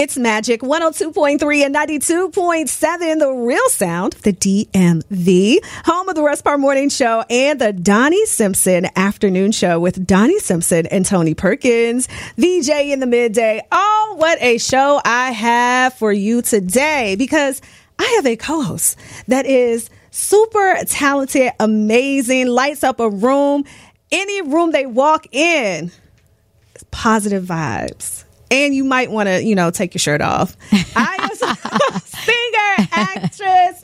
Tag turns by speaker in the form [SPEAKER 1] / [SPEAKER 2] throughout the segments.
[SPEAKER 1] It's Magic 102.3 and 92.7, the real sound the DMV, home of the Russ Parr Morning Show and the Donnie Simpson Afternoon Show with Donnie Simpson and Tony Perkins, VJ in the midday. Oh, what a show I have for you today because I have a co host that is super talented, amazing, lights up a room. Any room they walk in, positive vibes and you might want to, you know, take your shirt off. I am singer, actress,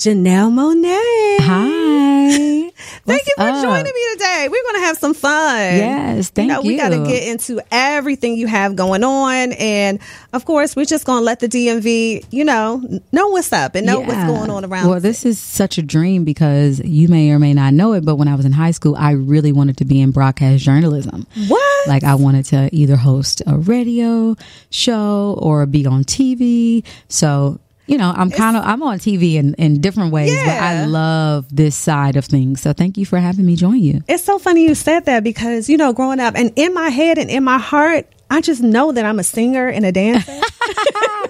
[SPEAKER 1] Janelle Monáe.
[SPEAKER 2] Hi.
[SPEAKER 1] thank you for up? joining me today. We're going to have some fun.
[SPEAKER 2] Yes, thank
[SPEAKER 1] you. Know,
[SPEAKER 2] you.
[SPEAKER 1] We got to get into everything you have going on. And of course, we're just going to let the DMV, you know, know what's up and know yeah. what's going on around.
[SPEAKER 2] Well, this is such a dream because you may or may not know it, but when I was in high school, I really wanted to be in broadcast journalism.
[SPEAKER 1] What?
[SPEAKER 2] Like I wanted to either host a radio show or be on TV. So you know, I'm kind of I'm on TV in, in different ways, yeah. but I love this side of things. So thank you for having me join you.
[SPEAKER 1] It's so funny you said that because you know, growing up and in my head and in my heart, I just know that I'm a singer and a dancer.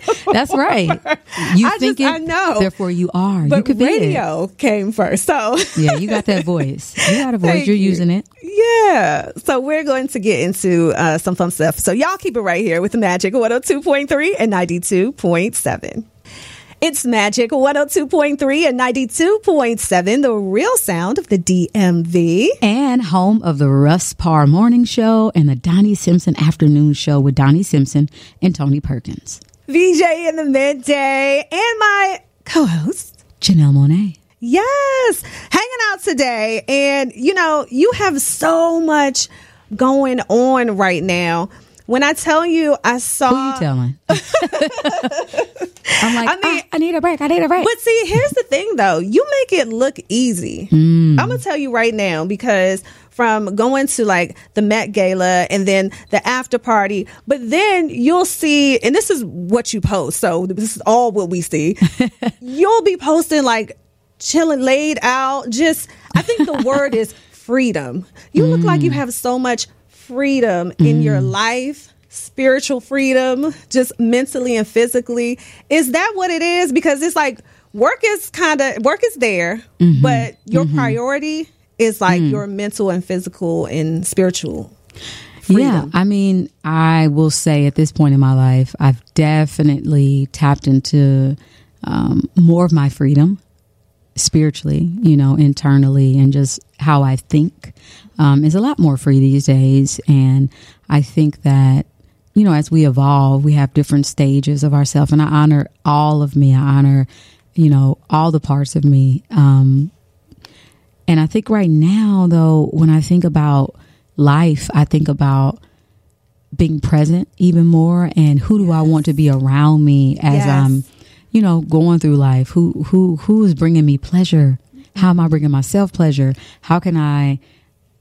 [SPEAKER 2] That's right. You
[SPEAKER 1] I
[SPEAKER 2] think
[SPEAKER 1] just,
[SPEAKER 2] it,
[SPEAKER 1] I know.
[SPEAKER 2] Therefore, you are.
[SPEAKER 1] But
[SPEAKER 2] you
[SPEAKER 1] radio came first. So
[SPEAKER 2] yeah, you got that voice. You got a voice. You're
[SPEAKER 1] you.
[SPEAKER 2] using it.
[SPEAKER 1] Yeah. So we're going to get into uh, some fun stuff. So y'all keep it right here with the Magic 102.3 and 92.7. It's Magic 102.3 and 92.7, the real sound of the DMV.
[SPEAKER 2] And home of the Russ Parr Morning Show and the Donnie Simpson Afternoon Show with Donnie Simpson and Tony Perkins.
[SPEAKER 1] VJ in the midday and my co host,
[SPEAKER 2] Janelle Monáe.
[SPEAKER 1] Yes, hanging out today. And, you know, you have so much going on right now. When I tell you, I saw.
[SPEAKER 2] Who you telling? I'm like, I, mean, ah, I need a break. I need a break.
[SPEAKER 1] But see, here's the thing, though. You make it look easy.
[SPEAKER 2] Mm.
[SPEAKER 1] I'm gonna tell you right now because from going to like the Met Gala and then the after party, but then you'll see, and this is what you post. So this is all what we see. you'll be posting like chilling, laid out. Just, I think the word is freedom. You mm. look like you mm. have so much freedom mm. in your mm. life spiritual freedom just mentally and physically is that what it is because it's like work is kind of work is there mm-hmm. but your mm-hmm. priority is like mm. your mental and physical and spiritual freedom.
[SPEAKER 2] yeah i mean i will say at this point in my life i've definitely tapped into um, more of my freedom spiritually you know internally and just how i think um, is a lot more free these days. And I think that, you know, as we evolve, we have different stages of ourselves. And I honor all of me. I honor, you know, all the parts of me. Um, and I think right now, though, when I think about life, I think about being present even more and who do I want to be around me as yes. I'm, you know, going through life? Who who who is bringing me pleasure? How am I bringing myself pleasure? How can I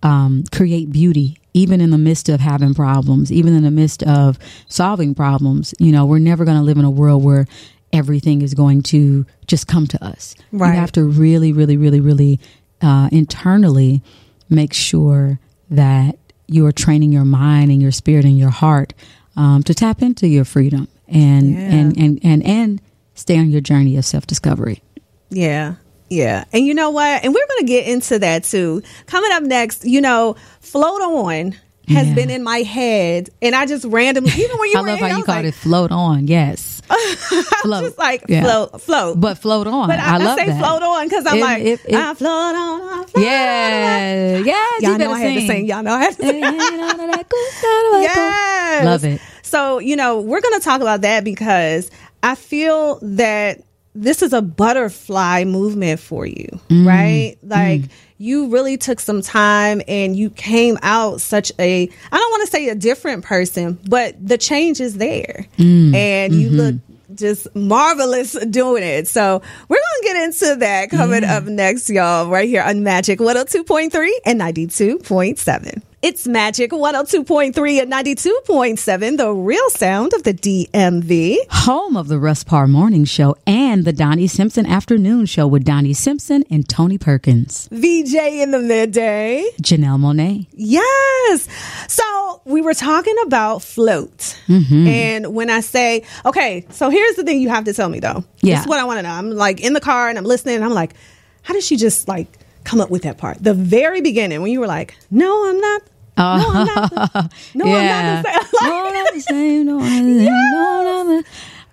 [SPEAKER 2] um, create beauty even in the midst of having problems, even in the midst of solving problems. You know, we're never going to live in a world where everything is going to just come to us.
[SPEAKER 1] Right.
[SPEAKER 2] You have to really, really, really, really uh, internally make sure that you are training your mind and your spirit and your heart um, to tap into your freedom and, yeah. and, and, and, and stay on your journey of self discovery.
[SPEAKER 1] Yeah. Yeah. And you know what? And we're going to get into that too. Coming up next, you know, Float On has yeah. been in my head, and I just randomly, even when you
[SPEAKER 2] I love how you called like, it float on. Yes,
[SPEAKER 1] float. just like yeah. float, float,
[SPEAKER 2] but float on.
[SPEAKER 1] But I,
[SPEAKER 2] I love
[SPEAKER 1] say
[SPEAKER 2] that.
[SPEAKER 1] float on because I'm like, if, if, I float on, I float
[SPEAKER 2] yeah,
[SPEAKER 1] on.
[SPEAKER 2] yeah.
[SPEAKER 1] Y'all know I had to sing. Y'all know I had to sing. yes,
[SPEAKER 2] love it.
[SPEAKER 1] So you know, we're going to talk about that because I feel that this is a butterfly movement for you, mm. right? Like mm. you really took some time and you came out such a I don't want to say a different person, but the change is there.
[SPEAKER 2] Mm.
[SPEAKER 1] And you mm-hmm. look just marvelous doing it. So we're to get into that coming up next, y'all, right here on Magic 102.3 and 92.7. It's Magic 102.3 and 92.7, the real sound of the DMV.
[SPEAKER 2] Home of the Russ Parr Morning Show and the Donnie Simpson Afternoon Show with Donnie Simpson and Tony Perkins.
[SPEAKER 1] VJ in the midday.
[SPEAKER 2] Janelle Monáe.
[SPEAKER 1] Yes. So we were talking about float.
[SPEAKER 2] Mm-hmm.
[SPEAKER 1] And when I say, okay, so here's the thing you have to tell me though.
[SPEAKER 2] Yeah.
[SPEAKER 1] This is what I want to know. I'm like in the car and I'm listening and I'm like, how did she just like come up with that part? The very beginning when you were like, no, I'm not. No, I'm not. The, uh-huh. no,
[SPEAKER 2] yeah.
[SPEAKER 1] I'm not the same. Like,
[SPEAKER 2] no, not the same. No, not the same.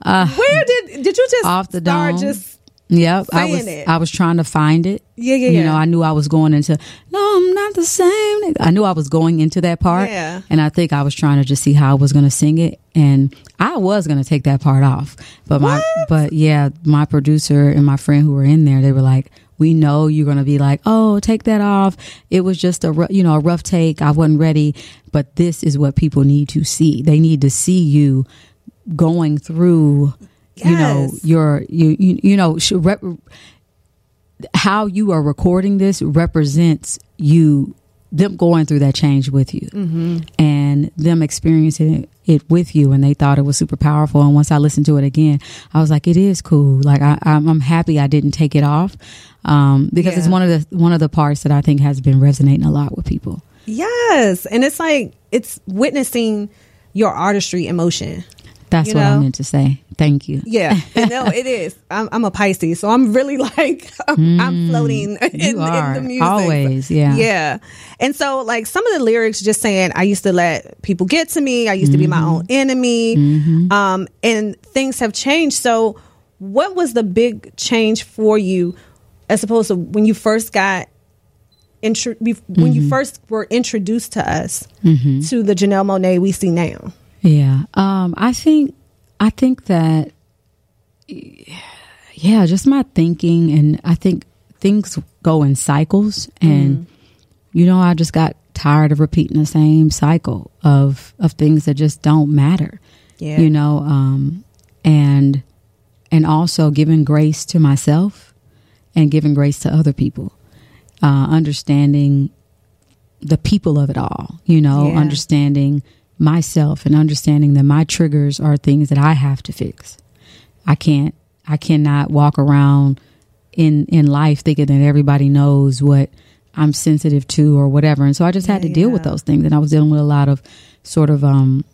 [SPEAKER 2] No, the
[SPEAKER 1] where did did you just
[SPEAKER 2] off the
[SPEAKER 1] start
[SPEAKER 2] dome.
[SPEAKER 1] just
[SPEAKER 2] Yep, I was
[SPEAKER 1] it.
[SPEAKER 2] I was trying to find it.
[SPEAKER 1] Yeah, yeah,
[SPEAKER 2] You
[SPEAKER 1] yeah.
[SPEAKER 2] know, I knew I was going into no, I'm not the same. I knew I was going into that part.
[SPEAKER 1] Yeah.
[SPEAKER 2] And I think I was trying to just see how I was going to sing it, and I was going to take that part off. But my, but yeah, my producer and my friend who were in there, they were like, "We know you're going to be like, oh, take that off. It was just a you know a rough take. I wasn't ready, but this is what people need to see. They need to see you going through." You know your you you, you know rep, how you are recording this represents you them going through that change with you
[SPEAKER 1] Mm-hmm.
[SPEAKER 2] and them experiencing it with you and they thought it was super powerful and once i listened to it again i was like it is cool like I, I'm, I'm happy i didn't take it off um, because it's one of the one of the parts that i think has been resonating a lot with people
[SPEAKER 1] Yes. And it's like it's witnessing your artistry in motion.
[SPEAKER 2] that's
[SPEAKER 1] You
[SPEAKER 2] what i meant to say thank you
[SPEAKER 1] Yeah, no, it is. I'm, I'm a Pisces, so I'm really like I'm, I'm floating in, in the music.
[SPEAKER 2] always, yeah.
[SPEAKER 1] yeah. And so, like some of the lyrics, just saying, I used to let people get to me. I used to be my own enemy, um, and things have changed. So, what was the big change for you, as opposed to when you first got? Intro- when you first were introduced to us to the Janelle Monáe we see now.
[SPEAKER 2] Yeah. Um, I think I think that yeah, just my thinking and I think things go in cycles and you know, I just got tired of repeating the same cycle of of things that just don't matter.
[SPEAKER 1] Yeah.
[SPEAKER 2] You know, um and and also giving grace to myself and giving grace to other people. Uh understanding the people of it all, you know,
[SPEAKER 1] Yeah.
[SPEAKER 2] understanding myself and understanding that my triggers are things that I have to fix. I can't I cannot walk around in in life thinking that everybody knows what I'm sensitive to or whatever. And so I just had
[SPEAKER 1] Yeah,
[SPEAKER 2] to deal with those things and I was dealing with a lot of sort of um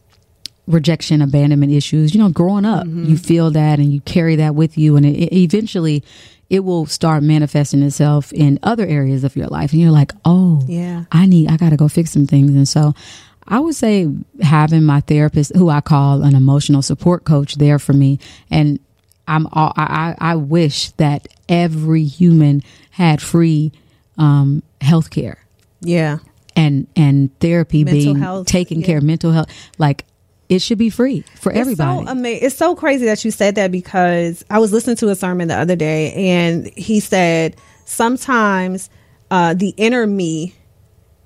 [SPEAKER 2] rejection abandonment issues you know growing up
[SPEAKER 1] Mm-hmm.
[SPEAKER 2] you feel that and you carry that with you and it, it eventually it will start manifesting itself in other areas of your life and you're like oh
[SPEAKER 1] Yeah.
[SPEAKER 2] I need, I got to go fix some things. And so I would say having my therapist, who I call an emotional support coach, there for me. And I'm, all, I, I wish that every human had free um, health care
[SPEAKER 1] Yeah.
[SPEAKER 2] and, and therapy
[SPEAKER 1] Mental
[SPEAKER 2] being
[SPEAKER 1] health,
[SPEAKER 2] taken
[SPEAKER 1] yeah.
[SPEAKER 2] care of mental health. Like it should be free for everybody.
[SPEAKER 1] It's so, ama- it's so crazy that you said that because I was listening to a sermon the other day and he said sometimes uh, the inner me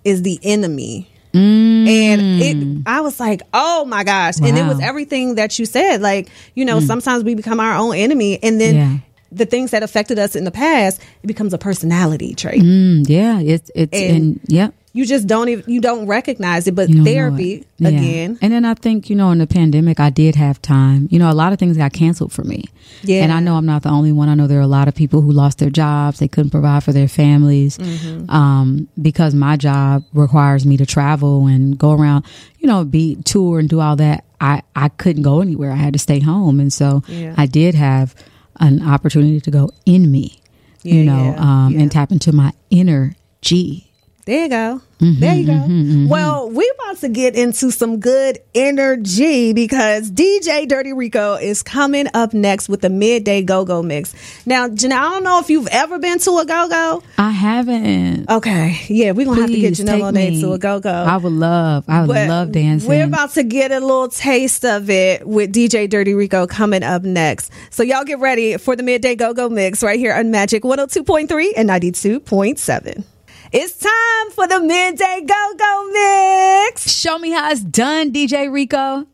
[SPEAKER 1] is the enemy. And it, I was like, oh my gosh. And it was
[SPEAKER 2] Mm.
[SPEAKER 1] Everything that you said. Like, you know, sometimes we become our own enemy. And then
[SPEAKER 2] Yeah.
[SPEAKER 1] the things that affected us in the past, it becomes a personality trait.
[SPEAKER 2] Mm, yeah, it's, it's,
[SPEAKER 1] And-
[SPEAKER 2] and, yep.
[SPEAKER 1] You just don't even, you don't recognize it. But therapy,
[SPEAKER 2] it. Yeah.
[SPEAKER 1] again,
[SPEAKER 2] And then I think, you know, in the pandemic, I did have time. You know, a lot of things got canceled for me.
[SPEAKER 1] Yeah.
[SPEAKER 2] And I know I'm not the only one. I know there are a lot of people who lost their jobs. They couldn't provide for their families
[SPEAKER 1] Mm-hmm.
[SPEAKER 2] um, because my job requires me to travel and go around, you know, be tour and do all that. I, I couldn't go anywhere. I had to stay home. And so
[SPEAKER 1] Yeah.
[SPEAKER 2] I did have an opportunity to go in me,
[SPEAKER 1] Yeah,
[SPEAKER 2] you know,
[SPEAKER 1] yeah,
[SPEAKER 2] um, and tap into my inner G.
[SPEAKER 1] There you go.
[SPEAKER 2] Mm-hmm,
[SPEAKER 1] there you go. Well, we about to get into some good energy because DJ Dirty Rico is coming up next with the midday go go mix. Now, Janelle, I don't know if you've ever been to a go go.
[SPEAKER 2] I haven't.
[SPEAKER 1] Okay, yeah, we're gonna have to get
[SPEAKER 2] Please
[SPEAKER 1] Janelle Monáe
[SPEAKER 2] me.
[SPEAKER 1] to a go go.
[SPEAKER 2] I would love. I would love dancing.
[SPEAKER 1] We're about to get a little taste of it with DJ Dirty Rico coming up next. So y'all get ready for the midday go go mix right here on Magic 102.3 and 92.7. It's time for the midday go go mix.
[SPEAKER 2] Show me how it's done, DJ Rico.
[SPEAKER 1] Ooh,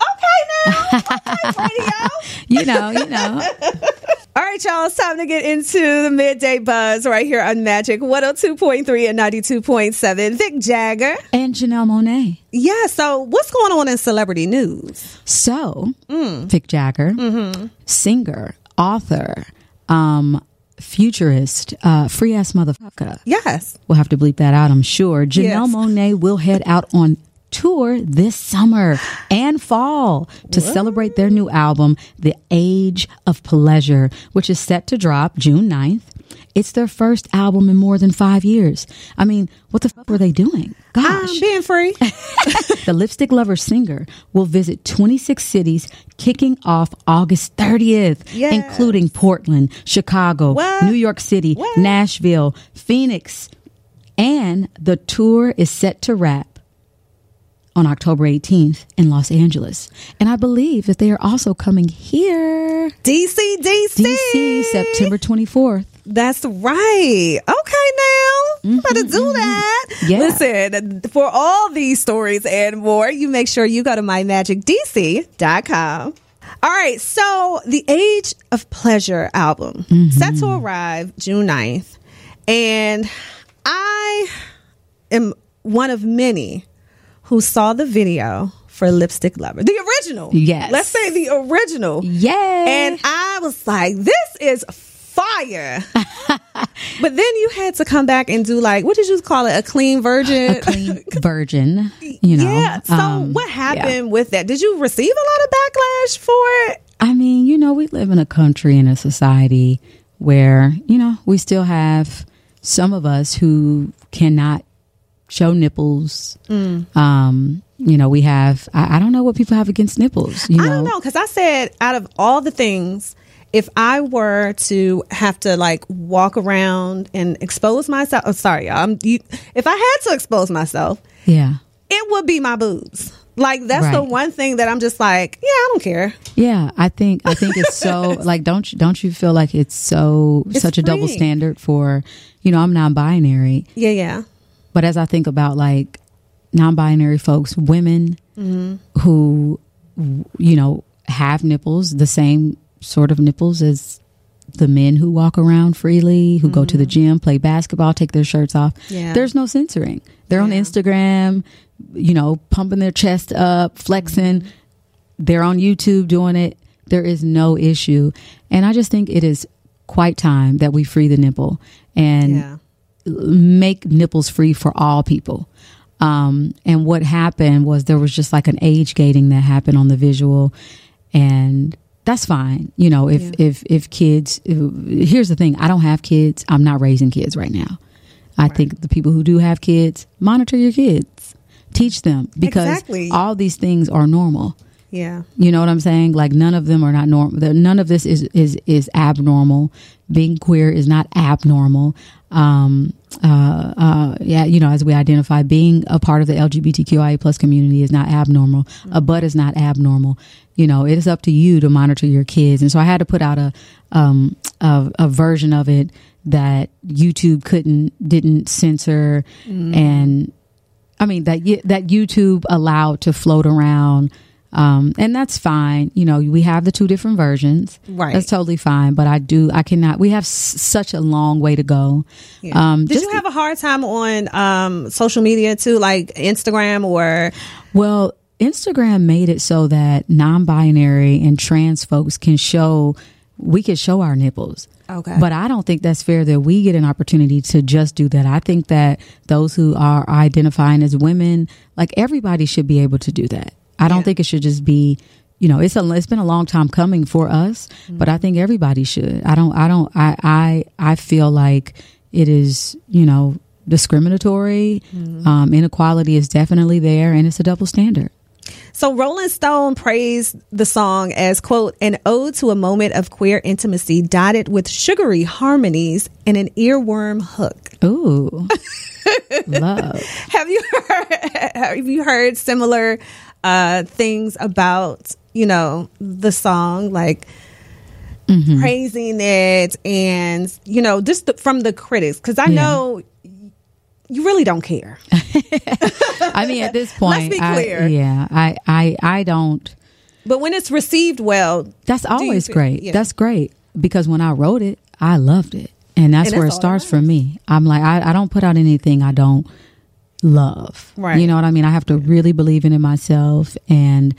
[SPEAKER 1] okay now. Okay, radio.
[SPEAKER 2] You know, you know.
[SPEAKER 1] All right, y'all. It's time to get into the midday buzz right here on Magic 102.3 and 92.7. Vic Jagger.
[SPEAKER 2] And Janelle Monáe.
[SPEAKER 1] Yeah, so what's going on in celebrity news?
[SPEAKER 2] So, Vic Jagger, singer, author, um, futurist, uh, free ass motherfucker.
[SPEAKER 1] Yes.
[SPEAKER 2] We'll have to bleep that out, I'm sure. Janelle
[SPEAKER 1] Yes.
[SPEAKER 2] Monáe will head out on tour this summer and fall to celebrate their new album, The Age of Pleasure, which is set to drop June 9th. It's their first album in more than five years. I mean, what the fuck were they doing? Gosh.
[SPEAKER 1] I'm being free.
[SPEAKER 2] The Lipstick Lover singer will visit 26 cities kicking off August 30th,
[SPEAKER 1] Yes.
[SPEAKER 2] including Portland, Chicago,
[SPEAKER 1] What?
[SPEAKER 2] New York City,
[SPEAKER 1] What?
[SPEAKER 2] Nashville, Phoenix. And the tour is set to wrap on October 18th in Los Angeles. And I believe that they are also coming here,
[SPEAKER 1] DC, DC.
[SPEAKER 2] DC, September 24th.
[SPEAKER 1] That's right. Okay, now. You better do mm-hmm, mm-hmm. that.
[SPEAKER 2] Yeah.
[SPEAKER 1] Listen, for all these stories and more, you make sure you go to mymagicdc.com. All right, so the Age of Pleasure album mm-hmm. set to arrive June 9th. And I am one of many who saw the video for Lipstick Lover, the original.
[SPEAKER 2] Yes.
[SPEAKER 1] Let's say the original.
[SPEAKER 2] Yay!
[SPEAKER 1] And I was like, this is fire. but then you had to come back and do like, what did you call it? A clean virgin?
[SPEAKER 2] A clean virgin, you know.
[SPEAKER 1] yeah. So
[SPEAKER 2] um,
[SPEAKER 1] what
[SPEAKER 2] yeah.
[SPEAKER 1] happened with that? Did you receive a lot of backlash for it?
[SPEAKER 2] I mean, you know, we live in a country and a society where, you know, we still have some of us who cannot show nipples.
[SPEAKER 1] Mm.
[SPEAKER 2] Um, you know, we have, I, I don't know what people have against nipples, you know.
[SPEAKER 1] I don't know. Cause I said out of all the things, if I were to have to like walk around and expose myself, oh, sorry, y'all, I'm, you, if I had to expose myself,
[SPEAKER 2] Yeah.
[SPEAKER 1] it would be my boobs. Like that's the one thing that I'm just like, yeah, I don't care.
[SPEAKER 2] Yeah, I think I think it's so like don't you don't you feel like it's so
[SPEAKER 1] It's
[SPEAKER 2] such a double standard for you know I'm non-binary
[SPEAKER 1] Yeah, yeah.
[SPEAKER 2] But as I think about like non-binary folks, women mm-hmm. who you know have nipples, the same sort of nipples as the men who walk around freely, who go to the gym, play basketball, take their shirts off.
[SPEAKER 1] Yeah.
[SPEAKER 2] There's no censoring. They're on Instagram, you know, pumping their chest up, flexing. They're on YouTube doing it. There is no issue. And I just think it is quite time that we free the nipple and
[SPEAKER 1] Yeah.
[SPEAKER 2] make nipples free for all people. Um, and what happened was there was just like an age gating that happened on the visual, and that's fine. You know, if
[SPEAKER 1] Yeah.
[SPEAKER 2] if if kids, here's the thing: I don't have kids. I'm not raising kids right now. I think the people who do have kids monitor your kids, teach them because
[SPEAKER 1] Exactly.
[SPEAKER 2] all these things are normal.
[SPEAKER 1] Yeah.
[SPEAKER 2] You know what I'm saying? Like none of them are not normal. None of this is is is abnormal. Being queer is not abnormal. Um, uh, uh, yeah, you know, as we identify, being a part of the LGBTQIA plus community is not abnormal. A butt is not abnormal. You know, it is up to you to monitor your kids. And so I had to put out a um a, a version of it that YouTube couldn't didn't censor and I mean that that YouTube allowed to float around, um, and that's fine. You know, we have the two different versions.
[SPEAKER 1] Right.
[SPEAKER 2] That's totally fine. But I do, I cannot. We have s- such a long way to go.
[SPEAKER 1] Yeah.
[SPEAKER 2] Um,
[SPEAKER 1] Did
[SPEAKER 2] just-
[SPEAKER 1] you have a hard time on um, social media too, like Instagram or?
[SPEAKER 2] Well, Instagram made it so that non-binary and trans folks can show we can show our nipples.
[SPEAKER 1] Okay.
[SPEAKER 2] But I don't think that's fair that we get an opportunity to just do that. I think that those who are identifying as women, like everybody should be able to do that. I don't
[SPEAKER 1] Yeah.
[SPEAKER 2] think it should just be, you know, it's a it's been a long time coming for us, but I think everybody should. I don't I don't I I I feel like it is, you know, discriminatory. Um, inequality is definitely there and it's a double standard.
[SPEAKER 1] So Rolling Stone praised the song as quote an ode to a moment of queer intimacy dotted with sugary harmonies and an earworm hook.
[SPEAKER 2] Ooh. Love.
[SPEAKER 1] Have you heard, have you heard similar uh, things about you know the song like praising it and you know just the, from the critics because I
[SPEAKER 2] Yeah.
[SPEAKER 1] know you really don't care.
[SPEAKER 2] I mean, at this point, let's
[SPEAKER 1] be
[SPEAKER 2] I-
[SPEAKER 1] clear.
[SPEAKER 2] yeah, I, I, I don't.
[SPEAKER 1] But when it's received well,
[SPEAKER 2] That's always
[SPEAKER 1] feel-
[SPEAKER 2] great. That's great. because when I wrote it, I loved it. And that's,
[SPEAKER 1] And
[SPEAKER 2] where it starts for me. I'm like, I, I don't put out anything I don't love.
[SPEAKER 1] Right.
[SPEAKER 2] You know what I mean? I have to really believe in it myself. And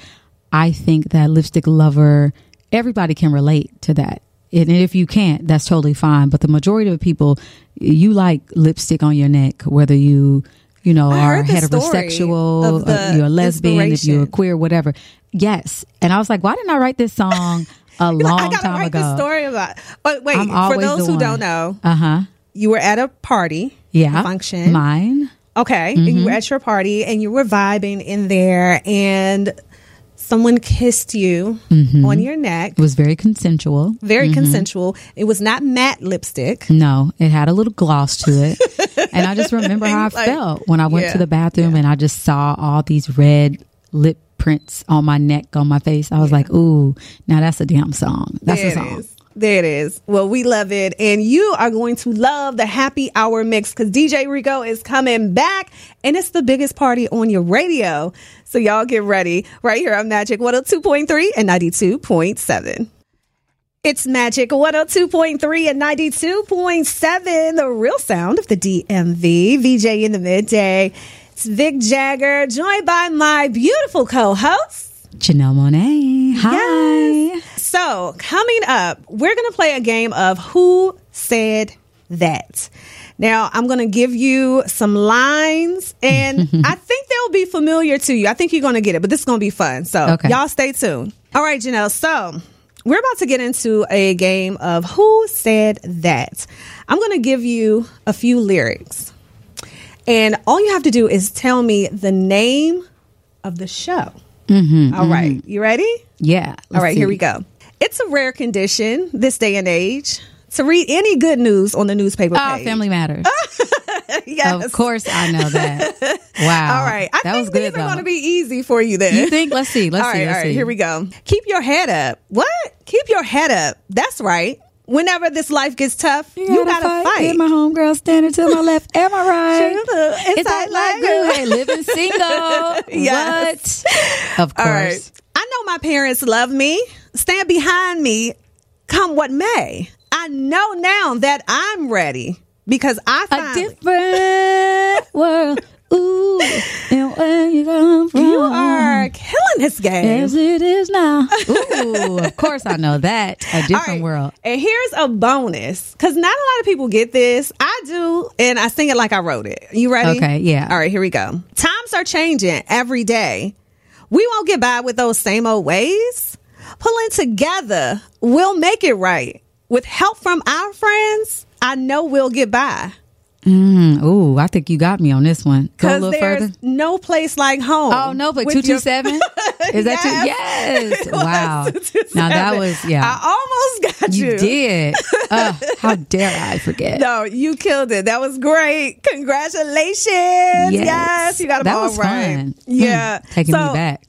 [SPEAKER 2] I think that Lipstick Lover, everybody can relate to that. And if you can't, that's totally fine. But the majority of people, you like lipstick on your neck, whether you, you know,
[SPEAKER 1] I
[SPEAKER 2] are heterosexual,
[SPEAKER 1] the
[SPEAKER 2] uh, you're a lesbian, if you're queer, whatever. Yes. And I was like, why didn't I write this song a long
[SPEAKER 1] like, I gotta
[SPEAKER 2] time
[SPEAKER 1] write
[SPEAKER 2] ago?
[SPEAKER 1] this story about. But wait, for those who
[SPEAKER 2] one.
[SPEAKER 1] don't know,
[SPEAKER 2] Uh huh.
[SPEAKER 1] you were at a party,
[SPEAKER 2] Yeah.
[SPEAKER 1] a function.
[SPEAKER 2] Mine.
[SPEAKER 1] Okay,
[SPEAKER 2] Mm-hmm.
[SPEAKER 1] you were at your party and you were vibing in there, and someone kissed you
[SPEAKER 2] Mm-hmm.
[SPEAKER 1] on your neck.
[SPEAKER 2] It was very consensual.
[SPEAKER 1] Very consensual. It was not matte lipstick.
[SPEAKER 2] No, it had a little gloss to it. and I just remember how I
[SPEAKER 1] Like,
[SPEAKER 2] felt when I went
[SPEAKER 1] yeah,
[SPEAKER 2] to the bathroom and I just saw all these red lip prints on my neck, on my face. I was like, ooh, now that's a damn song. That's
[SPEAKER 1] there
[SPEAKER 2] a song.
[SPEAKER 1] is. There it is. Well, we love it. And you are going to love the happy hour mix because DJ Rico is coming back and it's the biggest party on your radio. So y'all get ready right here on Magic 102.3 and 92.7. It's Magic 102.3 and 92.7, the real sound of the DMV. VJ in the midday. It's Vic Jagger, joined by my beautiful co host.
[SPEAKER 2] Janelle Monáe. Hi.
[SPEAKER 1] Yes. So, coming up, we're going to play a game of Who Said That. Now, I'm going to give you some lines, and I think they'll be familiar to you. I think you're going to get it, but this is going to be fun. So,
[SPEAKER 2] Okay.
[SPEAKER 1] y'all stay tuned. All right, Janelle. So, we're about to get into a game of Who Said That. I'm going to give you a few lyrics, and all you have to do is tell me the name of the show. Mm-hmm, all right, mm-hmm. you ready?
[SPEAKER 2] Yeah.
[SPEAKER 1] All right, here we go. It's a rare condition this day and age to read any good news on the newspaper
[SPEAKER 2] Oh,
[SPEAKER 1] page.
[SPEAKER 2] Family Matters.
[SPEAKER 1] yes.
[SPEAKER 2] Of course, I know that. Wow.
[SPEAKER 1] All right. I
[SPEAKER 2] that
[SPEAKER 1] think
[SPEAKER 2] was good.
[SPEAKER 1] these are going to be easy for you then.
[SPEAKER 2] You think? Let's see. Let's
[SPEAKER 1] all
[SPEAKER 2] see.
[SPEAKER 1] right,
[SPEAKER 2] Let's
[SPEAKER 1] all right,
[SPEAKER 2] see.
[SPEAKER 1] here we go. Keep your head up. What? Keep your head up. That's right. Whenever this life gets tough, you, gotta, fight.
[SPEAKER 2] Get my homegirl standing to my left. Am I right?
[SPEAKER 1] Inside
[SPEAKER 2] It's like
[SPEAKER 1] like.
[SPEAKER 2] Hey, living single.
[SPEAKER 1] Yes.
[SPEAKER 2] What? Of course.
[SPEAKER 1] Right. I know my parents love me. Stand behind me, come what may. I know now that I'm ready because I finally.
[SPEAKER 2] A different world. Ooh, and where you come from?
[SPEAKER 1] You are killing this game.
[SPEAKER 2] as it is now. Ooh, of course I know that. A different
[SPEAKER 1] right,
[SPEAKER 2] world.
[SPEAKER 1] And here's a bonus because not a lot of people get this. I do, and I sing it like I wrote it. You ready?
[SPEAKER 2] Okay, yeah.
[SPEAKER 1] All right, here we go. Times are changing every day. We won't get by with those same old ways. Pulling together, we'll make it right. With help from our friends, I know we'll get by.
[SPEAKER 2] Mm, ooh, I think you got me on this one. Go a
[SPEAKER 1] Because
[SPEAKER 2] little
[SPEAKER 1] there's
[SPEAKER 2] further.
[SPEAKER 1] no place like home.
[SPEAKER 2] Oh no, but two two is that two? Yes. Wow. Now that was yeah.
[SPEAKER 1] I almost got you.
[SPEAKER 2] you did. uh, how dare I forget?
[SPEAKER 1] No, you killed it. That was great. Congratulations. Yes. you got them
[SPEAKER 2] That
[SPEAKER 1] all
[SPEAKER 2] was
[SPEAKER 1] right.
[SPEAKER 2] fun.
[SPEAKER 1] Yeah.
[SPEAKER 2] Mm, taking me back.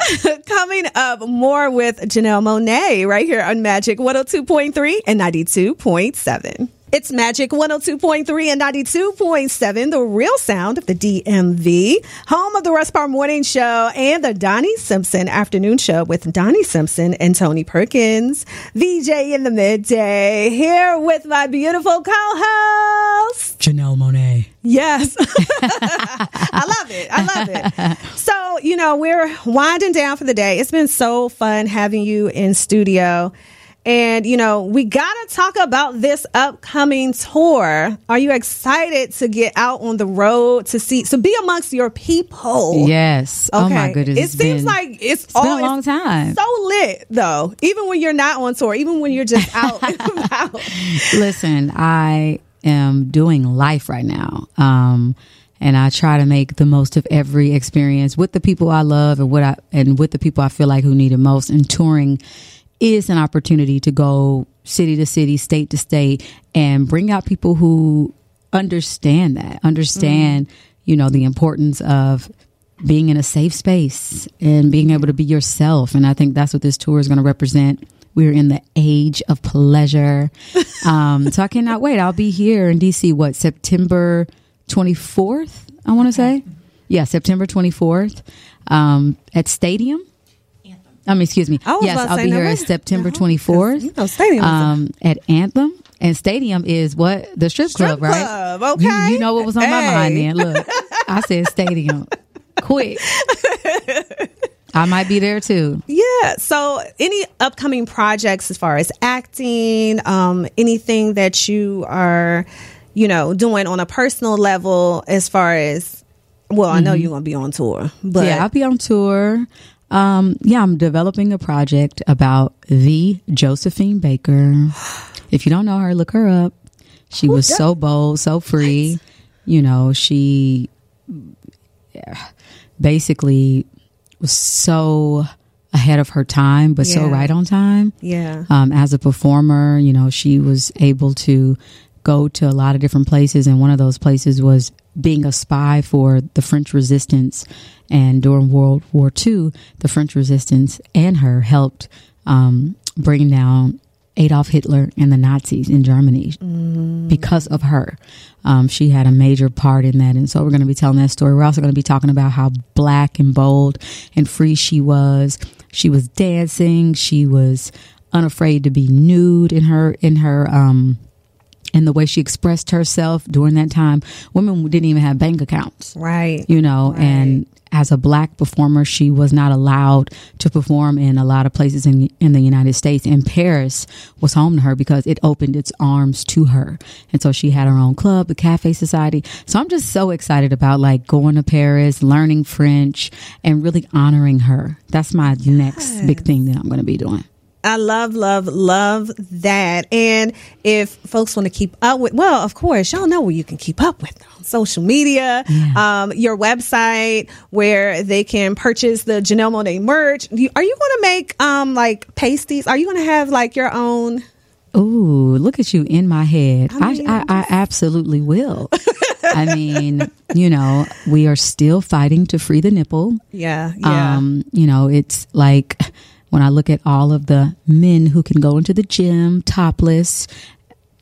[SPEAKER 1] coming up more with Janelle Monáe right here on Magic 102.3 and 92.7. It's Magic 102.3 and 92.7, the real sound of the DMV, home of the Russ Parr Morning Show and the Donnie Simpson Afternoon Show with Donnie Simpson and Tony Perkins. VJ in the midday, here with my beautiful co-host.
[SPEAKER 2] Janelle Monáe.
[SPEAKER 1] Yes. I love it. I love it. So, you know, we're winding down for the day. It's been so fun having you in studio. And, you know, we got to talk about this upcoming tour. Are you excited to get out on the road to see, to be amongst your people?
[SPEAKER 2] Yes. Oh my goodness.
[SPEAKER 1] It seems
[SPEAKER 2] been-
[SPEAKER 1] like it's,
[SPEAKER 2] it's been
[SPEAKER 1] all
[SPEAKER 2] a long time.
[SPEAKER 1] So lit, though. Even when you're not on tour, even when you're just out.
[SPEAKER 2] Listen, I am doing life right now. Um, and I try to make the most of every experience with the people I love and what I and with the people I feel like who need it most. And touring is an opportunity to go city to city, state to state, and bring out people who understand that, understand, you know, the importance of being in a safe space and being able to be yourself. And I think that's what this tour is going to represent. We're in the age of pleasure. Um, so I cannot wait. I'll be here in DC, what, September 24th, I want to say? Yeah, September 24th um, at Stadium. Mean, excuse me. Yes, I'll be here
[SPEAKER 1] wait.
[SPEAKER 2] September
[SPEAKER 1] 'cause,
[SPEAKER 2] 24th.
[SPEAKER 1] you know, Stadium
[SPEAKER 2] um, at Anthem. And Stadium is what? The strip,
[SPEAKER 1] Strip
[SPEAKER 2] club, right?
[SPEAKER 1] club,
[SPEAKER 2] You,
[SPEAKER 1] okay.
[SPEAKER 2] you know what was on my mind then. Look, I said Stadium. Quick. I might be there too.
[SPEAKER 1] Yeah. So, any upcoming projects as far as acting, um, anything that you are, you know, doing on a personal level, as far as, well, I know you're going to be on tour, but
[SPEAKER 2] Mm-hmm. yeah, I'll be on tour. Um, yeah, I'm developing a project about the Josephine Baker. If you don't know her, look her up. She was so bold, so free. You know, she basically was so ahead of her time, but so right on time.
[SPEAKER 1] yeah.
[SPEAKER 2] Um, as a performer, you know, she was able to go to a lot of different places, and one of those places was being a spy for the French resistance. And during World War II, the French resistance and her helped um, bring down Adolf Hitler and the Nazis in Germany because of her. Um, she had a major part in that. And so we're going to be telling that story. We're also going to be talking about how black and bold and free she was. She was dancing. She was unafraid to be nude in her, in her, um, in the way she expressed herself during that time. Women didn't even have bank accounts.
[SPEAKER 1] Right.
[SPEAKER 2] you know and as a black performer she was not allowed to perform in a lot of places in in the United States. And Paris was home to her because it opened its arms to her. And so she had her own club the Cafe Society. So I'm just so excited about like going to Paris learning French and really honoring her. That's my next big thing that I'm going to be doing
[SPEAKER 1] I love, love, love that. And if folks want to keep up with, well, of course, y'all know where you can keep up with on social media, um, your website where they can purchase the Janelle Monáe merch. Are you going to make um like pasties? Are you going to have like your own?
[SPEAKER 2] Ooh, look at you in my head. I,
[SPEAKER 1] mean,
[SPEAKER 2] I, I, absolutely will. I mean, you know, we are still fighting to free the nipple.
[SPEAKER 1] Yeah, yeah.
[SPEAKER 2] Um, you know, it's like when I look at all of the men who can go into the gym topless,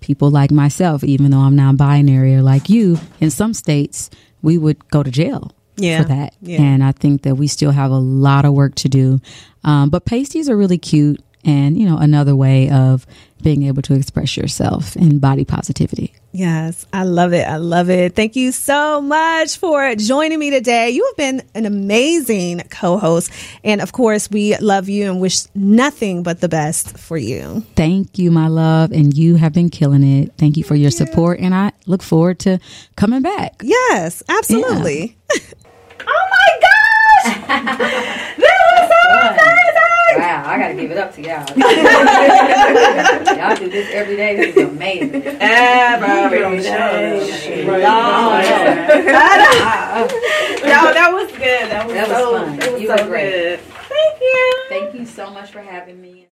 [SPEAKER 2] people like myself, even though I'm non binary or like you, in some states, we would go to jail
[SPEAKER 1] Yeah,
[SPEAKER 2] for that.
[SPEAKER 1] yeah.
[SPEAKER 2] And I think that we still have a lot of work to do. Um, but pasties are really cute and, you know, another way of being able to express yourself in body positivity.
[SPEAKER 1] Yes, I love it. I love it. Thank you so much for joining me today. You have been an amazing co host. And of course, we love you and wish nothing but the best for you.
[SPEAKER 2] Thank you, my love. And you have been killing it. Thank you for your support. And I look forward to coming back.
[SPEAKER 1] Yes, absolutely.
[SPEAKER 2] Wow, I gotta give it up to y'all. y'all do this every day. This is amazing.
[SPEAKER 1] No, that was good. That was,
[SPEAKER 2] That was
[SPEAKER 1] so,
[SPEAKER 2] fun.
[SPEAKER 1] Was
[SPEAKER 2] You
[SPEAKER 1] so
[SPEAKER 2] were great.
[SPEAKER 1] good. Thank you.
[SPEAKER 2] Thank you so much for having me.